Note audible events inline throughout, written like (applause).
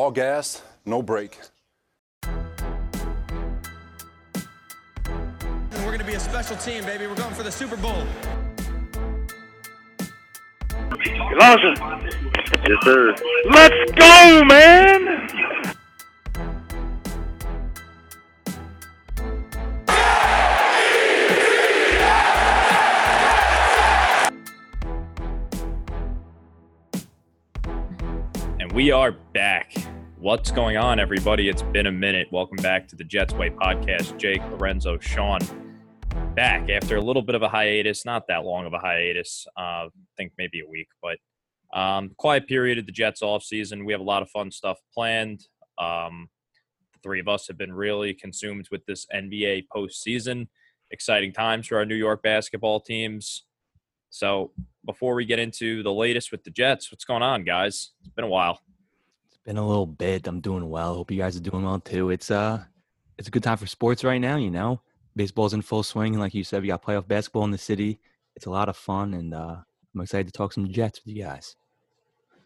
All gas, no brake. We're going to be a special team, baby. We're going for the Super Bowl. Lawson. Yes, sir. Let's go, man! We are back. What's going on, everybody? It's been a minute. Welcome back to the Jets Way podcast. Jake, Lorenzo, Sean, back after a little bit of a hiatus. Not that long of a hiatus. Uh, I think maybe a week, but um, quiet period of the Jets off season. We have a lot of fun stuff planned. Um, the three of us have been really consumed with this NBA postseason. Exciting times for our New York basketball teams. So before we get into the latest with the Jets, what's going on, guys? It's been a while. Been a little bit. I'm doing well. Hope you guys are doing well too. It's uh it's a good time for sports right now, you know. Baseball's in full swing, and like you said, we got playoff basketball in the city. It's a lot of fun, and uh, I'm excited to talk some Jets with you guys.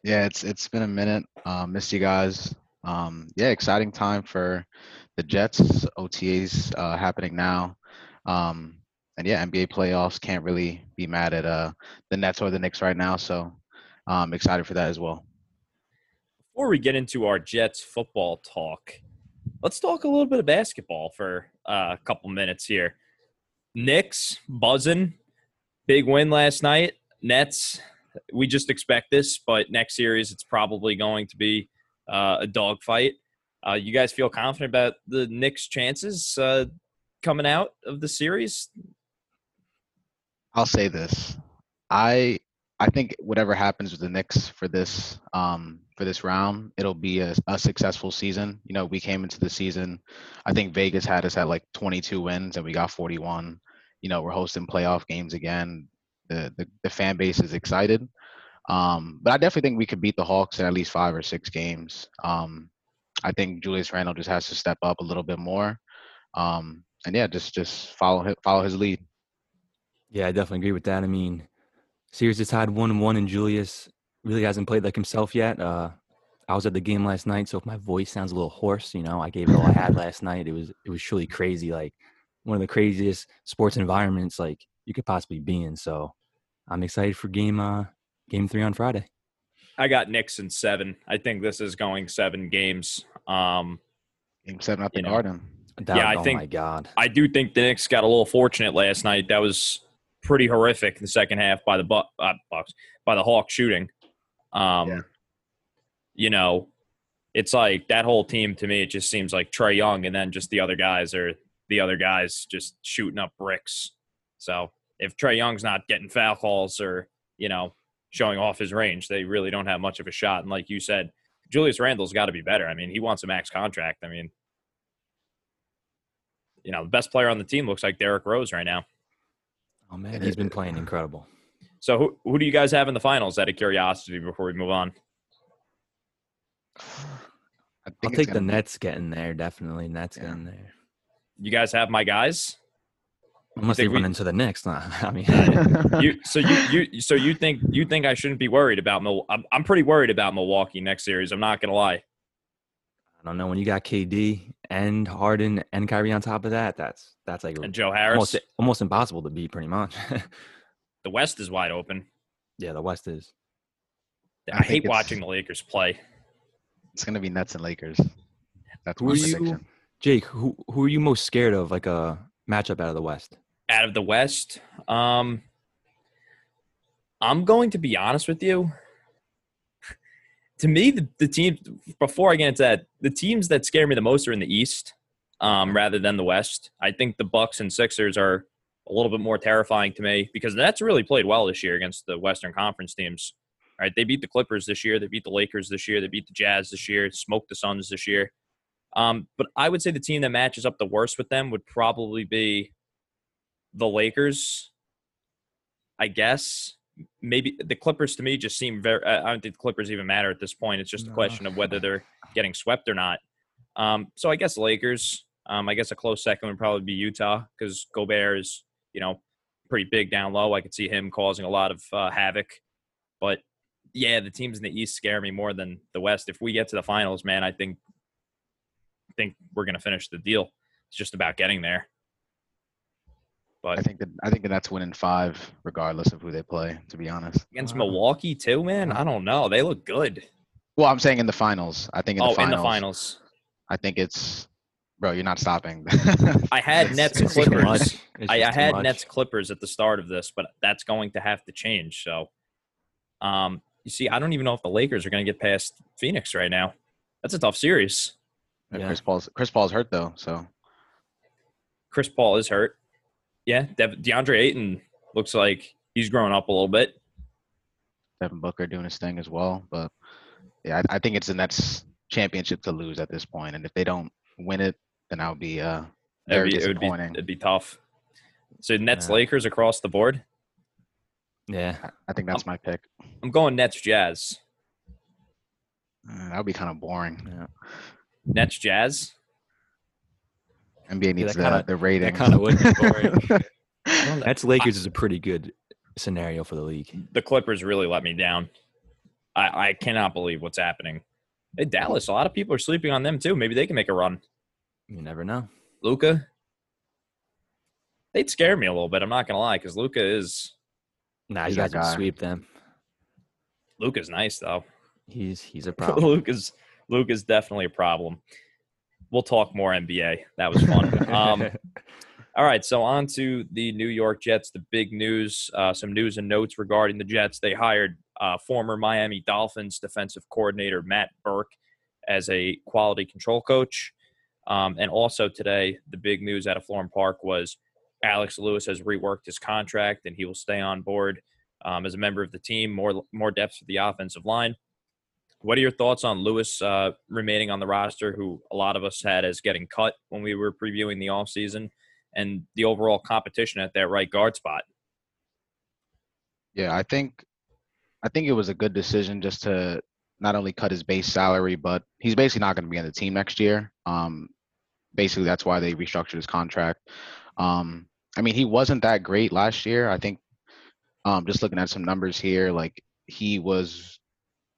Yeah, it's it's been a minute. Uh, missed you guys. Um, yeah, exciting time for the Jets. OTAs uh, happening now. Um, and yeah, NBA playoffs can't really be mad at uh, the Nets or the Knicks right now. So I'm excited for that as well. Before we get into our Jets football talk, let's talk a little bit of basketball for uh, a couple minutes here. Knicks buzzing, big win last night. Nets, we just expect this, but next series it's probably going to be uh, a dogfight. Uh, you guys feel confident about the Knicks' chances uh, coming out of the series? I'll say this. I I think whatever happens with the Knicks for this um, for this round, it'll be a, a, successful season. You know, we came into the season. I think Vegas had us at like 22 wins, and we got 41. You know, we're hosting playoff games again. The the, the fan base is excited. Um, but I definitely think we could beat the Hawks in at least five or six games. Um, I think Julius Randle just has to step up a little bit more. Um, and yeah, just just follow follow his lead. Yeah, I definitely agree with that. I mean, series is tied one-one, and Julius really hasn't played like himself yet. Uh, I was at the game last night, so if my voice sounds a little hoarse, you know, I gave it all I had last night. It was it was truly crazy, like one of the craziest sports environments like you could possibly be in. So I'm excited for game uh game three on Friday. I got Knicks in seven. I think this is going seven games. Um, game seven at the Garden. That, yeah, I oh think. my God, I do think the Knicks got a little fortunate last night. That was pretty horrific in the second half by the bu- uh, Bucks by the Hawks shooting. Um, yeah. You know, it's like that whole team to me. It just seems like Trae Young, and then just the other guys are the other guys just shooting up bricks. So if Trae Young's not getting foul calls or you know showing off his range, they really don't have much of a shot. And like you said, Julius Randle's got to be better. I mean, he wants a max contract. I mean, you know, the best player on the team looks like Derrick Rose right now. Oh man, he's been playing incredible. So who who do you guys have in the finals? Out of curiosity, before we move on. I'll take the Nets getting there. Definitely, Nets yeah. getting there. You guys have my guys. Unless they run we, into the Knicks, nah, (laughs) I mean, you, so you you so you think you think I shouldn't be worried about Mil- I'm I'm pretty worried about Milwaukee next series. I'm not gonna lie. I don't know when you got KD and Harden and Kyrie on top of that. That's that's like and Joe Harris almost almost impossible to beat, pretty much. (laughs) the West is wide open. Yeah, the West is. I, I hate watching the Lakers play. It's gonna be Nets and Lakers. That's who are you, Jake? Who who are you most scared of? Like a matchup out of the West? Out of the West, um, I'm going to be honest with you. To me, the, the team before I get into that, the teams that scare me the most are in the East, um, rather than the West. I think the Bucks and Sixers are a little bit more terrifying to me because that's really played well this year against the Western Conference teams. Right, they beat the Clippers this year, they beat the Lakers this year, they beat the Jazz this year, smoked the Suns this year. Um, but I would say the team that matches up the worst with them would probably be the Lakers. I guess maybe the Clippers to me just seem very. I don't think the Clippers even matter at this point. It's just no. a question of whether they're getting swept or not. Um, so I guess Lakers. Um, I guess a close second would probably be Utah because Gobert is, you know, pretty big down low. I could see him causing a lot of uh, havoc. But yeah, the teams in the East scare me more than the West. If we get to the finals, man, I think I think we're gonna finish the deal. It's just about getting there. But I think that I think the Nets win in five, regardless of who they play. To be honest. against Milwaukee too, man, I don't know. They look good. Well, I'm saying in the finals. I think in oh, the finals. in the finals, I think it's, bro. You're not stopping. (laughs) I had Nets It's Clippers. I, I had much. Nets Clippers at the start of this, but that's going to have to change. So, um, you see, I don't even know if the Lakers are going to get past Phoenix right now. That's a tough series. Yeah, Yeah. Chris Paul's Chris Paul's hurt though, so Chris Paul is hurt. Yeah, De- DeAndre Ayton looks like he's growing up a little bit. Devin Booker doing his thing as well. But yeah, I, I think it's the Nets championship to lose at this point. point, and if they don't win it, then I'll be uh very It'd be, it would be, disappointing. it'd be tough. So Nets Yeah. Lakers across the board. Yeah. I- I think that's my pick. I'm going Nets Jazz. Uh, that would be kind of boring. yeah. Nets Jazz. NBA needs that the, kinda- the rating. kinda would be boring. (laughs) That's Lakers is a pretty good scenario for the league. The Clippers really let me down. I, I cannot believe what's happening. Hey, Dallas, a lot of people are sleeping on them too. Maybe they can make a run. You never know. Luka, they'd scare me a little bit. I'm not gonna lie, because Luka is Nah, He's you that guys will guy. sweep them. Luka's nice though. He's he's a (laughs) problem. Luka's Luka's definitely a problem. We'll talk more NBA. That was fun. um, (laughs) all right, so on to the New York Jets. The big news, uh, some news and notes regarding the Jets. They hired uh, former Miami Dolphins defensive coordinator Matt Burke as a quality control coach. Um, and also today, the big news out of Florham Park was Alex Lewis has reworked his contract and he will stay on board um, as a member of the team. More more depth for the offensive line. What are your thoughts on Lewis uh, remaining on the roster, who a lot of us had as getting cut when we were previewing the offseason, and the overall competition at that right guard spot? Yeah, I think I think it was a good decision just to not only cut his base salary, but he's basically not going to be on the team next year. Um, basically, that's why they restructured his contract. Um, I mean, he wasn't that great last year. I think um, just looking at some numbers here, like he was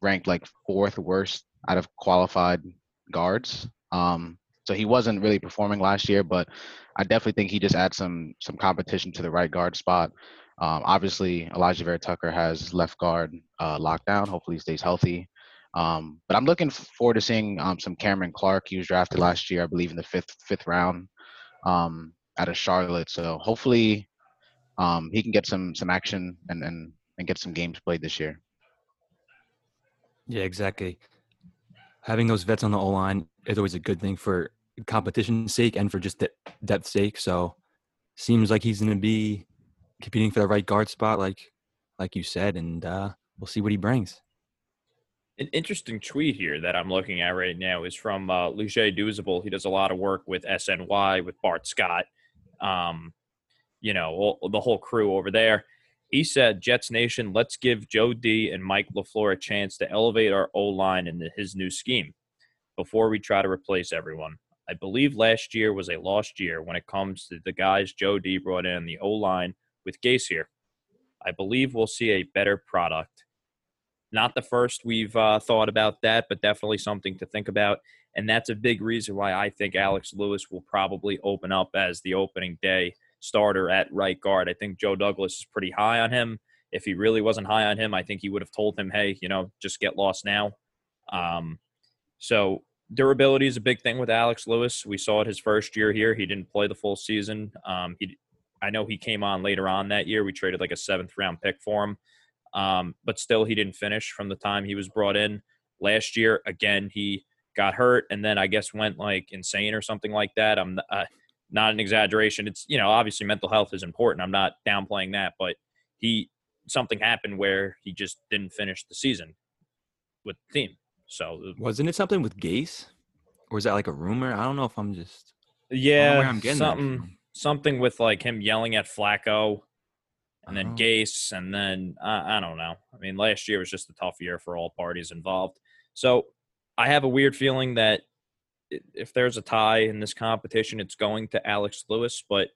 ranked like fourth worst out of qualified guards. Um, so he wasn't really performing last year, but I definitely think he just adds some some competition to the right guard spot. Um, obviously, Alijah Vera Tucker has left guard uh, lockdown. Hopefully, he stays healthy. Um, but I'm looking forward to seeing um, some Cameron Clark. He was drafted last year, I believe, in the fifth fifth round um, out of Charlotte. So hopefully, um, he can get some some action and and and get some games played this year. Yeah, exactly. Having those vets on the O line is always a good thing for competition's sake and for just de- depth's sake. So seems like he's going to be competing for the right guard spot, like like you said, and uh, we'll see what he brings. An interesting tweet here that I'm looking at right now is from uh, Luce Duzable. He does a lot of work with SNY, with Bart Scott, um, you know, all, the whole crew over there. He said, Jets Nation, let's give Joe D and Mike LaFleur a chance to elevate our O line in his new scheme before we try to replace everyone. I believe last year was a lost year when it comes to the guys Joe D brought in the O line with Gase here. I believe we'll see a better product. Not the first we've uh, thought about that, but definitely something to think about. And that's a big reason why I think Alex Lewis will probably open up as the opening day starter at right guard. I think Joe Douglas is pretty high on him. If he really wasn't high on him, I think he would have told him, hey, you know, just get lost now. Um, so durability is a big thing with Alex Lewis. We saw it his first year here. He didn't play the full season. Um, he, I know he came on later on that year. We traded like a seventh round pick for him. Um, but still, he didn't finish from the time he was brought in last year. Again, he got hurt and then I guess went like insane or something like that. I'm uh, not an exaggeration. It's you know obviously mental health is important. I'm not downplaying that, but he something happened where he just didn't finish the season with the team. So uh, Wasn't it something with Gase, or is that like a rumor? I don't know if I'm just I don't know yeah, I'm getting something something with like him yelling at Flacco and then Oh. Gase, and then I I don't know. I mean, last year was just a tough year for all parties involved. So I have a weird feeling that if there's a tie in this competition, it's going to Alex Lewis. But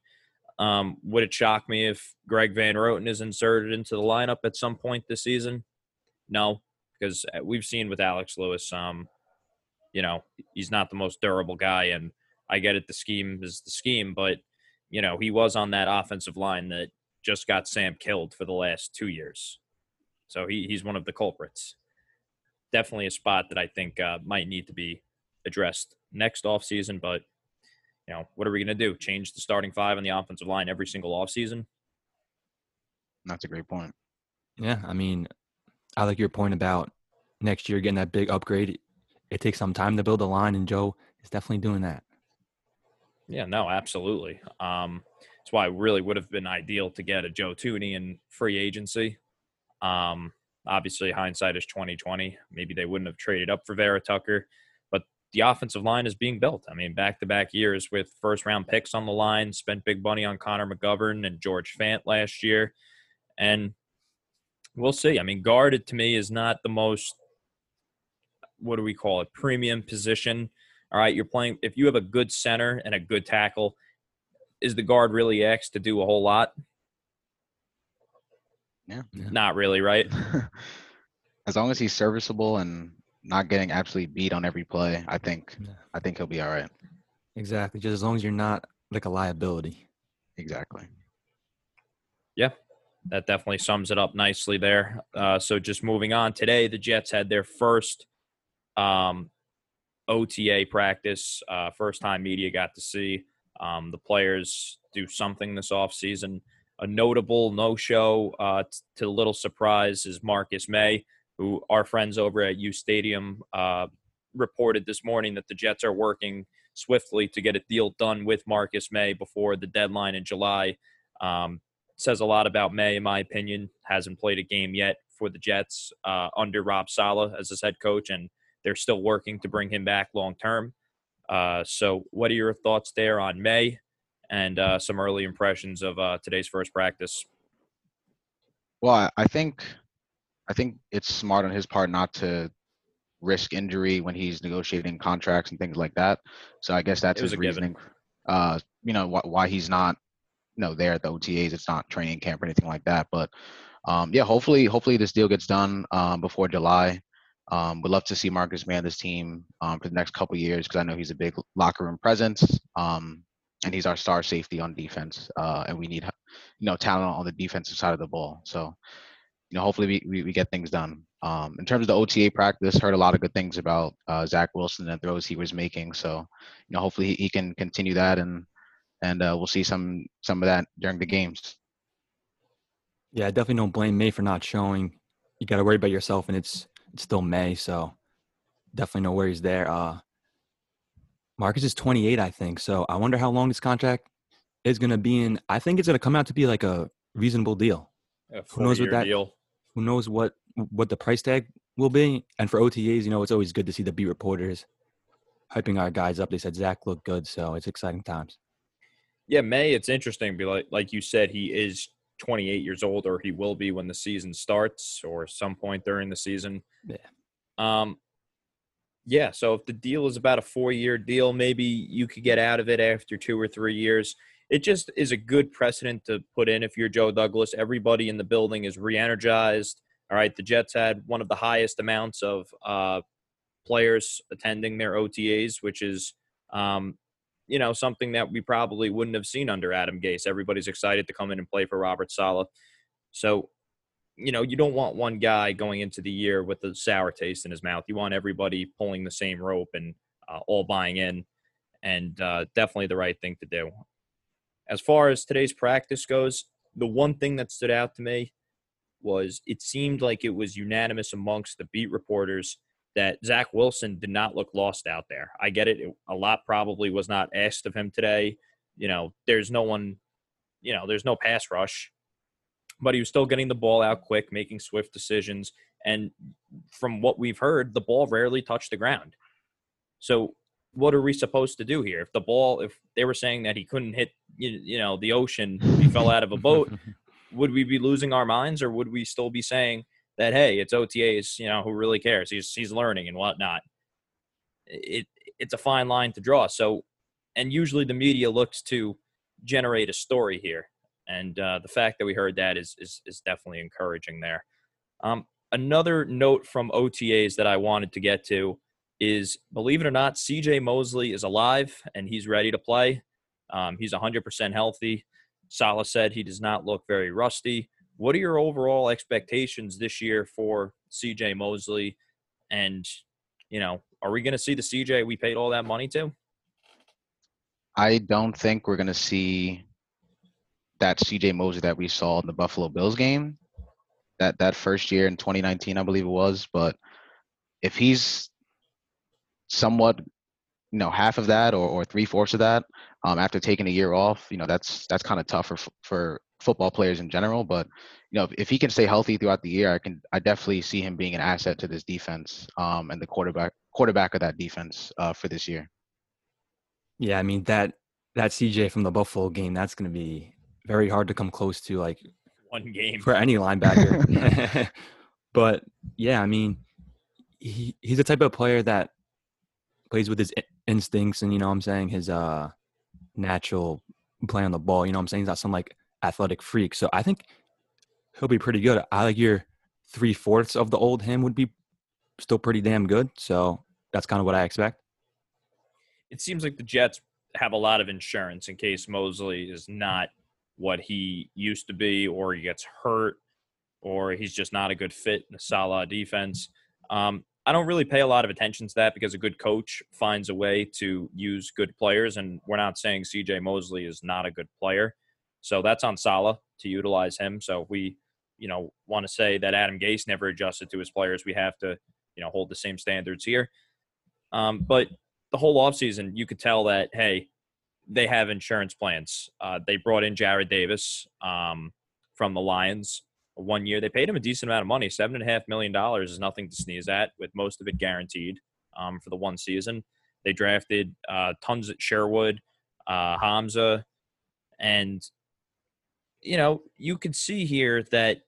um, would it shock me if Greg Van Roten is inserted into the lineup at some point this season? No. because uh, we've seen with Alex Lewis, um, you know, he's not the most durable guy, and I get it. The scheme is the scheme, but you know, he was on that offensive line that just got Sam killed for the last two years, so he he's one of the culprits. Definitely a spot that I think uh, might need to be addressed next offseason, but you know, what are we going to do? Change the starting five on the offensive line every single offseason? That's a great point. Yeah, I mean, I like your point about next year getting that big upgrade. It takes some time to build a line, and Joe is definitely doing that. Yeah, no, absolutely. Um, that's why it really would have been ideal to get a Joe Thuney in free agency. Um, obviously, hindsight is twenty twenty. Maybe they wouldn't have traded up for Vera Tucker, but the offensive line is being built. I mean, back to back years with first round picks on the line. Spent big money on Connor McGovern and George Fant last year, and we'll see. I mean, guarded to me is not the most what do we call it premium position. All right, you're playing if you have a good center and a good tackle, is the guard really asked to do a whole lot? Yeah. Not really, right? (laughs) as long as he's serviceable and not getting absolutely beat on every play, I think Yeah. I think he'll be all right. Exactly. Just as long as you're not like a liability. Exactly. Yeah. That definitely sums it up nicely there. Uh, so just moving on today, the Jets had their first um, OTA practice. Uh, first time media got to see um, the players do something this offseason. A notable no show, uh, t- to little surprise, is Marcus Maye, who our friends over at U Stadium uh, reported this morning that the Jets are working swiftly to get a deal done with Marcus Maye before the deadline in July. Um, says a lot about Maye, in my opinion. Hasn't played a game yet for the Jets uh, under Rob Saleh as his head coach, and they're still working to bring him back long term. Uh, so, what are your thoughts there on Maye and uh, some early impressions of uh, today's first practice? Well, I, I think I think it's smart on his part not to risk injury when he's negotiating contracts and things like that. So I guess that's his reasoning. Uh, you know wh- why he's not, you know, there at the OTAs. It's not training camp or anything like that. But um, yeah, hopefully, hopefully this deal gets done um, before July. Um, would love to see Marcus Maye on this team um, for the next couple years because I know he's a big locker room presence. Um, and he's our star safety on defense. Uh, and we need, you know, talent on the defensive side of the ball. So you know, hopefully we, we, we get things done. Um, in terms of the OTA practice, heard a lot of good things about uh, Zach Wilson and the throws he was making. So, you know, hopefully he, he can continue that and and uh, we'll see some some of that during the games. Yeah, I definitely don't blame Maye for not showing. You got to worry about yourself, and it's it's still May, so definitely no worries there. Uh, Marcus is 28, I think. So I wonder how long this contract is going to be in. I think it's going to come out to be like a reasonable deal. A Who knows what that- deal. Who knows what what the price tag will be? And for OTAs, you know, it's always good to see the beat reporters hyping our guys up. They said Zach looked good, so it's exciting times. Yeah, Maye. It's interesting. Like, like you said, he is 28 years old, or he will be when the season starts, or some point during the season. Yeah. Um. Yeah. So if the deal is about a four-year deal, maybe you could get out of it after two or three years. It just is a good precedent to put in if you're Joe Douglas. Everybody in the building is re-energized. All right. The Jets had one of the highest amounts of uh, players attending their OTAs, which is um, you know, something that we probably wouldn't have seen under Adam Gase. Everybody's excited to come in and play for Robert Saleh. So, you know, you don't want one guy going into the year with a sour taste in his mouth. You want everybody pulling the same rope and uh, all buying in, and uh, definitely the right thing to do. As far as today's practice goes, the one thing that stood out to me was it seemed like it was unanimous amongst the beat reporters that Zach Wilson did not look lost out there. I get it. A lot probably was not asked of him today. You know, there's no one, you know, there's no pass rush, but he was still getting the ball out quick, making swift decisions. And from what we've heard, the ball rarely touched the ground. So, what are we supposed to do here? If the ball, if they were saying that he couldn't hit, you, you know, the ocean, he fell out of a boat, (laughs) would we be losing our minds or would we still be saying, that hey, it's OTAs, you know, who really cares? He's he's learning and whatnot. It it's a fine line to draw. So, and usually the media looks to generate a story here, and uh, the fact that we heard that is is is definitely encouraging there. Um, another note from OTAs that I wanted to get to is believe it or not, CJ Mosley is alive and he's ready to play. Um, he's 100% healthy. Saleh said he does not look very rusty. What are your overall expectations this year for CJ Mosley? And, you know, are we going to see the CJ we paid all that money to? I don't think we're gonna see that CJ Mosley that we saw in the Buffalo Bills game. That that first year in 2019, I believe it was. But if he's somewhat, you know, half of that or, or three fourths of that, um, after taking a year off, you know, that's that's kind of tough for for football players in general. But you know, if, if he can stay healthy throughout the year, I can I definitely see him being an asset to this defense um, and the quarterback quarterback of that defense uh, for this year. Yeah, I mean that that CJ from the Buffalo game, that's going to be very hard to come close to, like One game. for any linebacker. (laughs) but yeah, I mean, he he's the type of player that plays with his instincts and you know what I'm saying his uh natural play on the ball. You know what I'm saying he's not some like athletic freak. So I think he'll be pretty good. I like your three fourths of the old him would be still pretty damn good. So that's kind of what I expect. it seems like the Jets have a lot of insurance in case Mosley is not what he used to be, or he gets hurt, or he's just not a good fit in the Saleh defense. Um, I don't really pay a lot of attention to that because a good coach finds a way to use good players, and we're not saying CJ Mosley is not a good player. So that's on Saleh to utilize him. So we, you know, want to say that Adam Gase never adjusted to his players, we have to, you know, hold the same standards here. Um, but the whole offseason, you could tell that, hey, they have insurance plans. Uh, they brought in Jared Davis um, from the Lions one year. They paid him a decent amount of money. Seven and a half million dollars is nothing to sneeze at, with most of it guaranteed um, for the one season. They drafted uh, tons at Sherwood, uh, Hamza, and you know you could see here that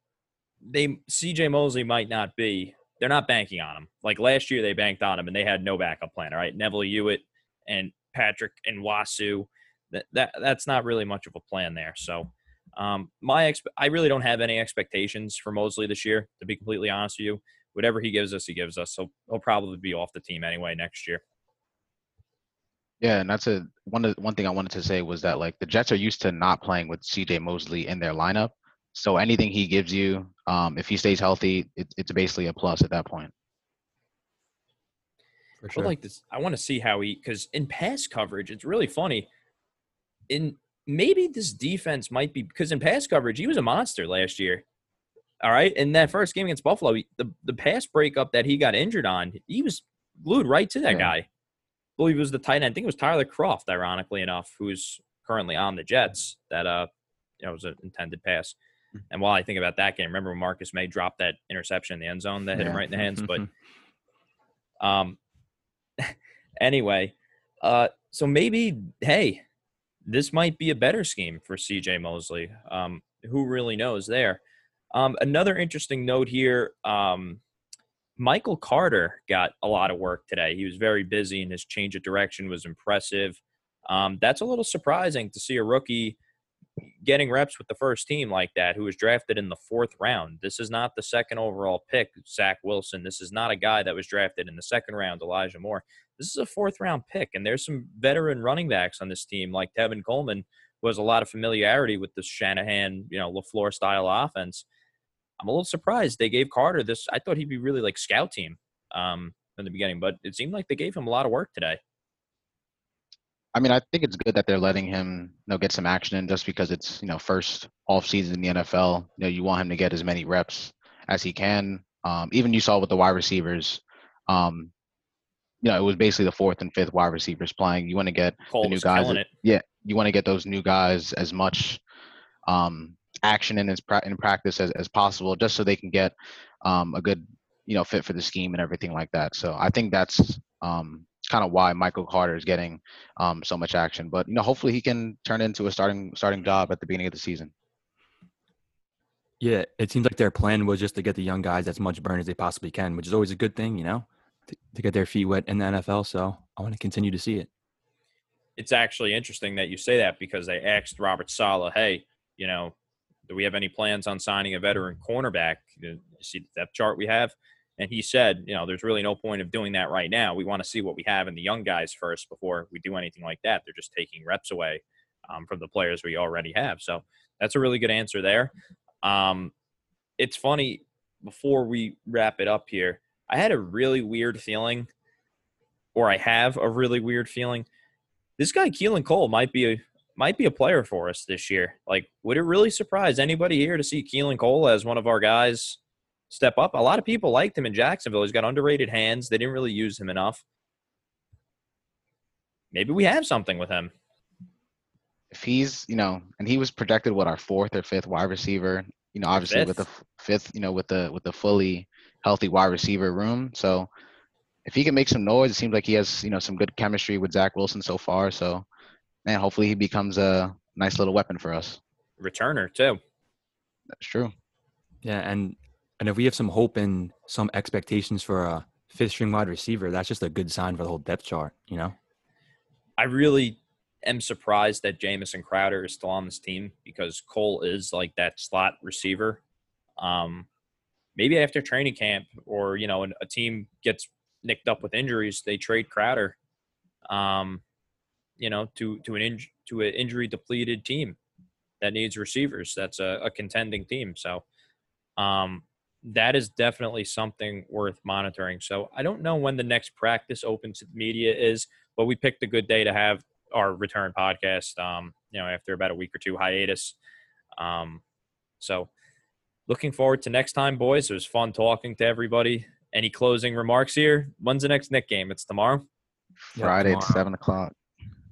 they CJ Mosley might not be. They're not banking on him. Like last year, they banked on him, and they had no backup plan. All right, Neville Hewitt and Patrick Onwuasor. That, that that's not really much of a plan there. So um, my exp- I really don't have any expectations for Mosley this year. To be completely honest with you, whatever he gives us, he gives us. So he'll probably be off the team anyway next year. Yeah, and that's a one of one thing I wanted to say was that like the Jets are used to not playing with CJ Mosley in their lineup. So anything he gives you, um, if he stays healthy, it, it's basically a plus at that point. For I like this. I want to see how he because in pass coverage, it's really funny. In maybe this defense might be because in pass coverage, he was a monster last year. All right, in that first game against Buffalo, the the pass breakup that he got injured on, he was glued right to that Yeah. guy. I believe it was the tight end. I think it was Tyler Kroft, ironically enough, who's currently on the Jets. That uh, you know, was an intended pass. And while I think about that game, remember when Marcus Maye dropped that interception in the end zone that hit him right in the hands? But (laughs) um, (laughs) anyway, uh, so maybe hey, this might be a better scheme for CJ Mosley. Um, who really knows there? Um, another interesting note here. Um, Michael Carter got a lot of work today. He was very busy, and his change of direction was impressive. Um, that's a little surprising to see a rookie getting reps with the first team like that, who was drafted in the fourth round. This is not the second overall pick, Zach Wilson. This is not a guy that was drafted in the second round, Elijah Moore. This is a fourth round pick, and there's some veteran running backs on this team, like Tevin Coleman, who has a lot of familiarity with the Shanahan, you know, LaFleur style offense. I'm a little surprised they gave Carter this. I thought he'd be really like scout team um, in the beginning, but it seemed like they gave him a lot of work today. I mean, I think it's good that they're letting him, you know, get some action in just because it's, you know, first off season in the NFL. You know, you want him to get as many reps as he can. Um, even you saw with the wide receivers, um, you know, it was basically the fourth and fifth wide receivers playing. You want to get Cole the new guys. that-. Yeah, you want to get those new guys as much um, action in his pra- in practice as, as possible, just so they can get um, a good, you know, fit for the scheme and everything like that. So I think that's um, kind of why Michael Carter is getting um, so much action. But you know, hopefully he can turn into a starting starting job at the beginning of the season. Yeah, it seems like their plan was just to get the young guys as much burn as they possibly can, which is always a good thing, you know, to, to get their feet wet in the NFL. So I want to continue to see it. It's actually interesting that you say that because they asked Robert Saleh, hey, you know, do we have any plans on signing a veteran cornerback? You see the depth chart we have. And he said, you know, there's really no point of doing that right now. We want to see what we have in the young guys first before we do anything like that. They're just taking reps away um, from the players we already have. So that's a really good answer there. Um, it's funny, before we wrap it up here, I had a really weird feeling, or I have a really weird feeling. This guy, Keelan Cole, might be a might be a player for us this year. Like, would it really surprise anybody here to see Keelan Cole as one of our guys step up? A lot of people liked him in Jacksonville. He's got underrated hands. They didn't really use him enough. Maybe we have something with him. If he's, you know, and he was projected what our fourth or fifth wide receiver. You know, obviously with the Fifth. fifth, you know, with the with the fully healthy wide receiver room. So if he can make some noise, it seems like he has, you know, some good chemistry with Zach Wilson so far. So man, hopefully he becomes a nice little weapon for us. Returner, too. That's true. Yeah, and and if we have some hope and some expectations for a fifth string wide receiver, that's just a good sign for the whole depth chart. You know. I really am surprised that Jamison Crowder is still on this team because Cole is like that slot receiver. Um, maybe after training camp or you know a team gets nicked up with injuries, they trade Crowder. Um, you know, to to an inj- to an injury depleted team that needs receivers. That's a, a contending team. So, um, that is definitely something worth monitoring. So I don't know when the next practice open to the media is, but we picked a good day to have our return podcast. Um, you know, after about a week or two hiatus. Um, so looking forward to next time, boys. It was fun talking to everybody. Any closing remarks here? When's the next Knick game? It's tomorrow Yeah, Friday at seven o'clock.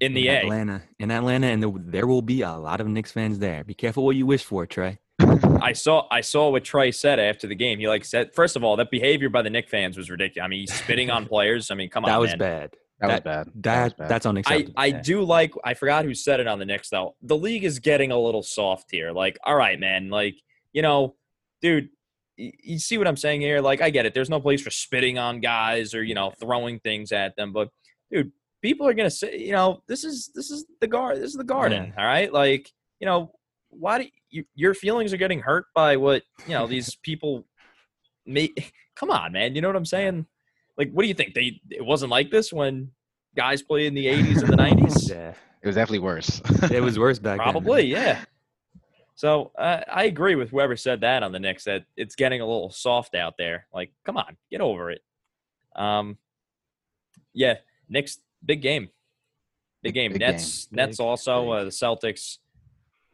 in the in A. Atlanta. In Atlanta, and there, there will be a lot of Knicks fans there. Be careful what you wish for, Trae. I saw I saw what Trae said after the game. He like said, first of all, that behavior by the Knick fans was ridiculous. I mean, he's spitting on (laughs) players. I mean, come on, that was man. bad. That, was That- bad. That, was That bad. that's I, unacceptable. I Yeah. do like I forgot who said it on the Knicks though. The league is getting a little soft here. Like, all right, man. Like, you know, dude, you see what I'm saying here? Like, I get it. There's no place for spitting on guys or you know throwing things at them, but dude, people are gonna say, you know, this is this is the guard. This is the garden. All right, like, you know, why do you, your feelings are getting hurt by what you know these (laughs) people? Make come on, man. You know what I'm saying? Like, what do you think? They it wasn't like this when guys played in the 80s and the (laughs) 90s? Yeah, it was definitely worse. it was worse back then. Probably, yeah. So uh, I agree with whoever said that on the Knicks that it's getting a little soft out there. Like, come on, get over it. Um, yeah, Knicks big game, big Big- game. big Nets, game. Nets Big, also big. uh, the Celtics.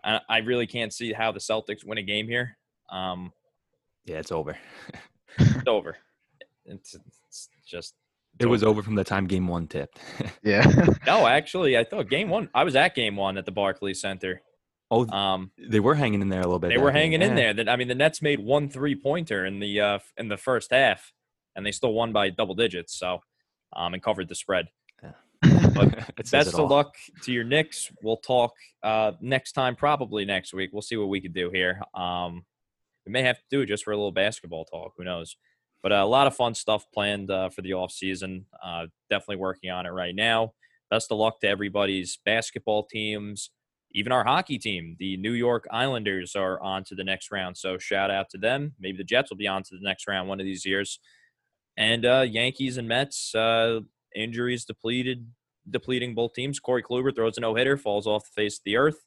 I, I really can't see how the Celtics win a game here. Um, Yeah, it's over. (laughs) it's over. It's, it's just It was over from the time game one tipped. (laughs) yeah. no. Actually, I thought game one. I was at game one at the Barclays Center. oh, Um, they were hanging in there a little bit. They were game, hanging in there. That I mean, the Nets made one three pointer in the uh, in the first half, and they still won by double digits. So, um, and covered the spread. (laughs) (laughs) Best of all. luck to your Knicks. We'll talk uh, next time, probably next week. We'll see what we can do here. Um, we may have to do it just for a little basketball talk. Who knows? But uh, a lot of fun stuff planned uh, for the off season. Uh, definitely working on it right now. Best of luck to everybody's basketball teams, even our hockey team. The New York Islanders are on to the next round, so shout out to them. Maybe the Jets will be on to the next round one of these years. And uh, Yankees and Mets, uh, injuries depleted, depleting both teams. Corey Kluber throws a no hitter, falls off the face of the earth.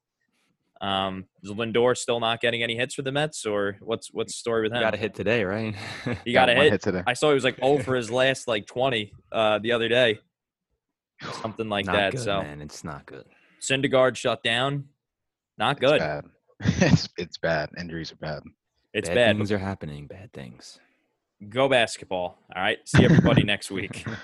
Um, is Lindor still not getting any hits for the Mets, or what's what's the story with him? Got a hit today, right? (laughs) He got a one hit. today. I saw he was like oh for his last like 20 uh, the other day, something like not that. good, so man. It's not good. Syndergaard shut down. Not It's good. bad. (laughs) it's, it's bad. Injuries are bad. It's bad, bad. things are happening. Bad things. Go basketball. All right. See everybody next week. (laughs)